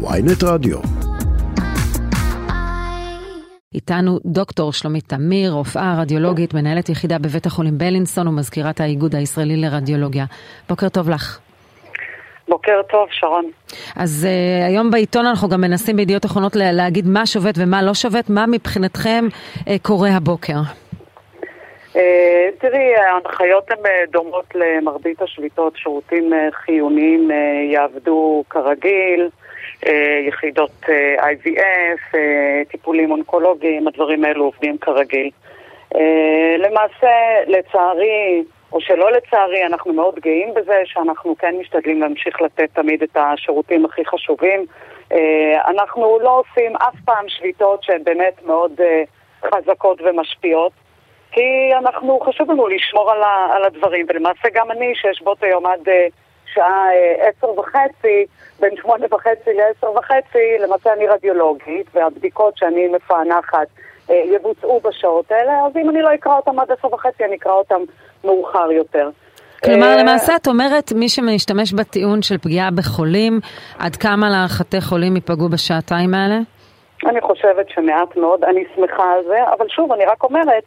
ויינט רדיו. איתנו דוקטור שלומית תמיר, רופאה רדיולוגית, מנהלת יחידה בבית החולים בלינסון ומזכירת האיגוד הישראלי לרדיולוגיה. בוקר טוב לך. בוקר טוב, שרון. אז uh, היום בעיתון אנחנו גם מנסים בידיעות אחרונות להגיד מה שובת ומה לא שובת, מה מבחינתכם uh, קורה הבוקר? Uh, תראי, ההנחיות הן דומות למרבית השביתות, שירותים uh, חיוניים uh, יעבדו כרגיל. יחידות IVF, טיפולים אונקולוגיים, הדברים האלו עובדים כרגיל. למעשה, לצערי, או שלא לצערי, אנחנו מאוד גאים בזה שאנחנו כן משתדלים להמשיך לתת תמיד את השירותים הכי חשובים. אנחנו לא עושים אף פעם שביתות שהן באמת מאוד חזקות ומשפיעות. כי אנחנו, חשוב לנו לשמור על, ה, על הדברים, ולמעשה גם אני, שאשבות היום עד שעה עשר וחצי, בין שמונה וחצי לעשר וחצי, למעשה אני רדיולוגית, והבדיקות שאני מפענחת יבוצעו בשעות האלה, אז אם אני לא אקרא אותם עד עשר וחצי, אני אקרא אותם מאוחר יותר. כלומר, למעשה את אומרת, מי שמשתמש בטיעון של פגיעה בחולים, עד כמה להערכתי חולים ייפגעו בשעתיים האלה? אני חושבת שמעט מאוד, אני שמחה על זה, אבל שוב, אני רק אומרת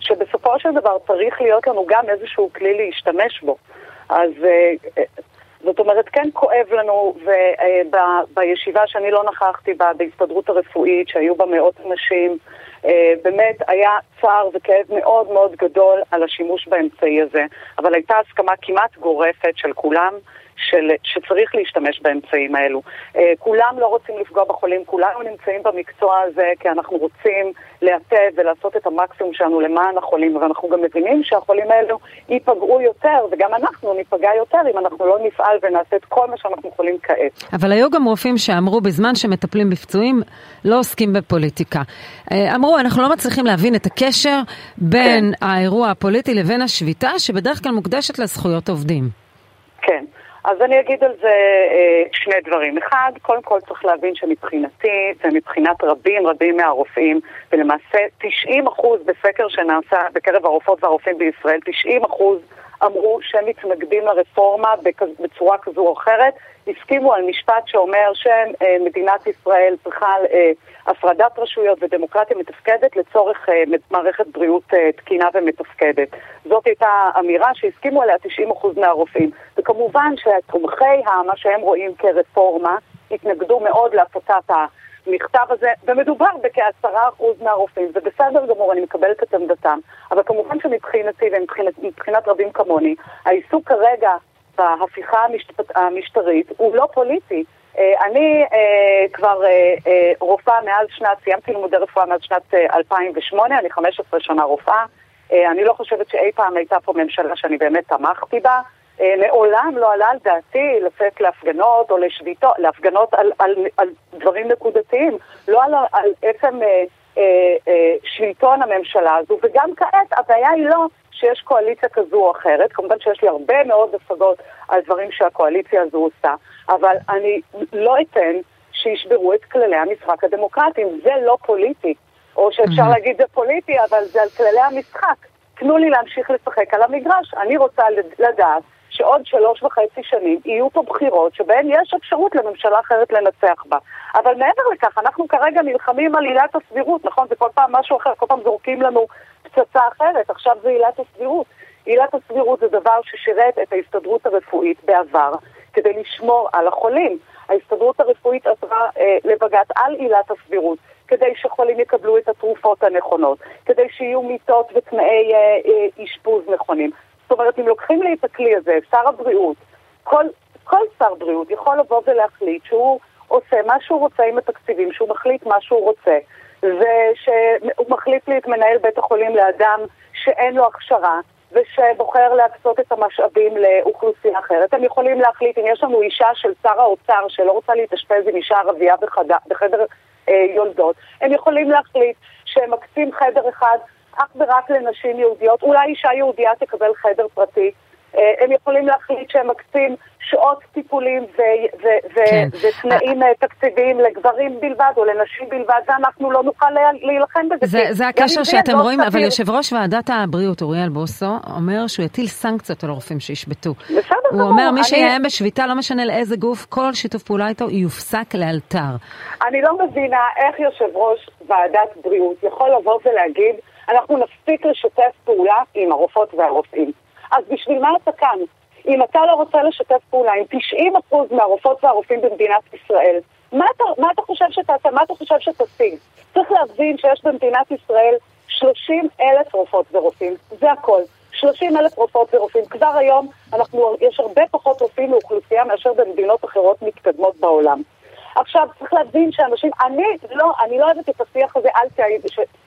שבסופו של דבר צריך להיות לנו גם איזשהו כלי להשתמש בו. אז כואב לנו, ובישיבה שאני לא נכחתי בה, בהסתדרות הרפואית, שהיו בה מאות אנשים, באמת היה צער וכאב מאוד מאוד גדול על השימוש באמצעי הזה, אבל הייתה הסכמה כמעט גורפת של כולם. של, שצריך להשתמש באמצעים האלו. Uh, כולם לא רוצים לפגוע בחולים, כולנו נמצאים במקצוע הזה כי אנחנו רוצים לאתר ולעשות את המקסימום שלנו למען החולים, ואנחנו גם מבינים שהחולים האלו ייפגעו יותר, וגם אנחנו ניפגע יותר אם אנחנו לא נפעל ונעשה את כל מה שאנחנו יכולים כעת. אבל היו גם רופאים שאמרו בזמן שמטפלים בפצועים, לא עוסקים בפוליטיקה. Uh, אמרו, אנחנו לא מצליחים להבין את הקשר בין כן. האירוע הפוליטי לבין השביתה, שבדרך כלל מוקדשת לזכויות עובדים. כן. אז אני אגיד על זה אה, שני דברים. אחד, קודם כל צריך להבין שמבחינתי ומבחינת רבים רבים מהרופאים, ולמעשה 90% בסקר שנעשה בקרב הרופאות והרופאים בישראל, 90% אמרו שהם מתנגדים לרפורמה בצורה כזו או אחרת, הסכימו על משפט שאומר שמדינת ישראל צריכה הפרדת רשויות ודמוקרטיה מתפקדת לצורך מערכת בריאות תקינה ומתפקדת. זאת הייתה אמירה שהסכימו עליה 90% מהרופאים. וכמובן שתומכי מה שהם רואים כרפורמה התנגדו מאוד להפצת המכתב הזה, ומדובר בכעשרה אחוז מהרופאים, זה בסדר גמור, אני מקבלת את עמדתם, אבל כמובן שמבחינתי ומבחינת רבים כמוני, העיסוק כרגע בהפיכה המשפט, המשטרית הוא לא פוליטי. אני אה, כבר אה, אה, רופאה מאז שנת, סיימתי לימודי רפואה מאז שנת 2008, אני 15 שנה רופאה. אני לא חושבת שאי פעם הייתה פה ממשלה שאני באמת תמכתי בה. מעולם לא עלה על דעתי לצאת להפגנות או לשביתות, להפגנות על, על, על דברים נקודתיים, לא על, על עצם אה, אה, אה, שלטון הממשלה הזו, וגם כעת הבעיה היא לא שיש קואליציה כזו או אחרת, כמובן שיש לי הרבה מאוד השגות על דברים שהקואליציה הזו עושה, אבל אני לא אתן שישברו את כללי המשחק הדמוקרטיים, זה לא פוליטי. או שאפשר mm-hmm. להגיד זה פוליטי, אבל זה על כללי המשחק. תנו לי להמשיך לשחק על המגרש. אני רוצה לדעת שעוד שלוש וחצי שנים יהיו פה בחירות שבהן יש אפשרות לממשלה אחרת לנצח בה. אבל מעבר לכך, אנחנו כרגע נלחמים על עילת הסבירות, נכון? זה כל פעם משהו אחר, כל פעם זורקים לנו פצצה אחרת, עכשיו זה עילת הסבירות. עילת הסבירות זה דבר ששירת את ההסתדרות הרפואית בעבר כדי לשמור על החולים. ההסתדרות הרפואית עזרה אה, לבג"ץ על עילת הסבירות, כדי שחולים יקבלו את התרופות הנכונות, כדי שיהיו מיטות ותנאי אשפוז אה, אה, נכונים. זאת אומרת, אם לוקחים לי את הכלי הזה, שר הבריאות, כל, כל שר בריאות יכול לבוא ולהחליט שהוא עושה מה שהוא רוצה עם התקציבים, שהוא מחליט מה שהוא רוצה, ושהוא מחליט לי את מנהל בית החולים לאדם שאין לו הכשרה, ושבוחר להקצות את המשאבים לאוכלוסייה אחרת. הם יכולים להחליט, אם יש לנו אישה של שר האוצר שלא רוצה להתאשפז עם אישה ערבייה בחדר, בחדר אה, יולדות, הם יכולים להחליט שהם מקצים חדר אחד אך ורק לנשים יהודיות, אולי אישה יהודייה תקבל חדר פרטי. אה, הם יכולים להחליט שהם מקצים שעות טיפולים ו- ו- ו- כן. ותנאים אה, תקציביים לגברים בלבד או לנשים בלבד, ואנחנו לא נוכל לה- להילחם בזה. זה, זה הקשר שאתם לא רואים, אבל סביר. יושב ראש ועדת הבריאות, אוריאל בוסו, אומר שהוא יטיל סנקציות על הרופאים שישבתו. בסדר הוא גמור, אומר, מי אני- שיאיים בשביתה, לא משנה לאיזה גוף, כל שיתוף פעולה איתו יופסק לאלתר. אני לא מבינה איך יושב ראש ועדת בריאות יכול לבוא ולהגיד, אנחנו נפסיק לשתף פעולה עם הרופאות והרופאים. אז בשביל מה אתה כאן? אם אתה לא רוצה לשתף פעולה עם 90% מהרופאות והרופאים במדינת ישראל, מה אתה, מה אתה חושב שתעשה? מה אתה חושב שתשיג? צריך להבין שיש במדינת ישראל 30 אלף רופאות ורופאים, זה הכל. 30 אלף רופאות ורופאים. כבר היום אנחנו, יש הרבה פחות רופאים לאוכלוסייה מאשר במדינות אחרות מתקדמות בעולם. עכשיו, צריך להבין שאנשים, אני לא, אני לא אוהבת את השיח הזה אל תעיד,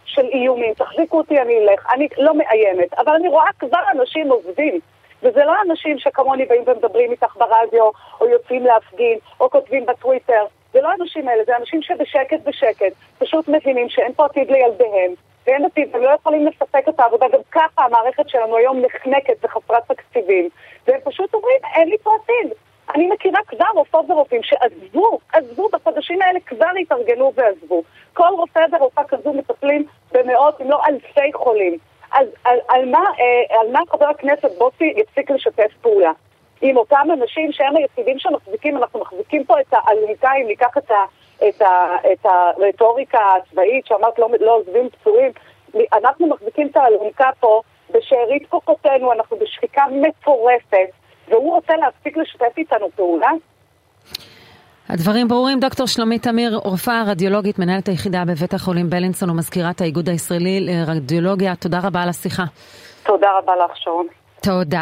של איומים, תחזיקו אותי, אני אלך, אני לא מאיימת, אבל אני רואה כבר אנשים עובדים, וזה לא אנשים שכמוני באים ומדברים איתך ברדיו, או יוצאים להפגין, או כותבים בטוויטר, זה לא האנשים האלה, זה אנשים שבשקט בשקט פשוט מבינים שאין פה עתיד לילדיהם, ואין עתיד, הם לא יכולים לספק את העבודה, גם ככה המערכת שלנו היום נחנקת וחסרת תקציבים, והם פשוט אומרים, אין לי פה עתיד. אני מכירה כבר רופאות ורופאים שעזבו, עזבו, בחודשים האלה כבר התארגנו ועזבו. כל רופא ורופאה כזו מטפלים במאות, אם לא אלפי חולים. אז על, על, מה, אה, על מה חבר הכנסת בוסי יפסיק לשתף פעולה? עם אותם אנשים שהם היחידים שמחזיקים, אנחנו מחזיקים פה את האלונקה, אם ניקח את, ה, את, ה, את הרטוריקה הצבאית שאמרת לא, לא עוזבים פצועים, אנחנו מחזיקים את האלונקה פה בשארית כוחותינו, אנחנו בשחיקה מטורפת. והוא רוצה להפסיק לשתף איתנו פעולה? הדברים ברורים, דוקטור שלומית תמיר, רופאה רדיולוגית, מנהלת היחידה בבית החולים בלינסון ומזכירת האיגוד הישראלי לרדיולוגיה, תודה רבה על השיחה. תודה רבה לך, שרון. תודה.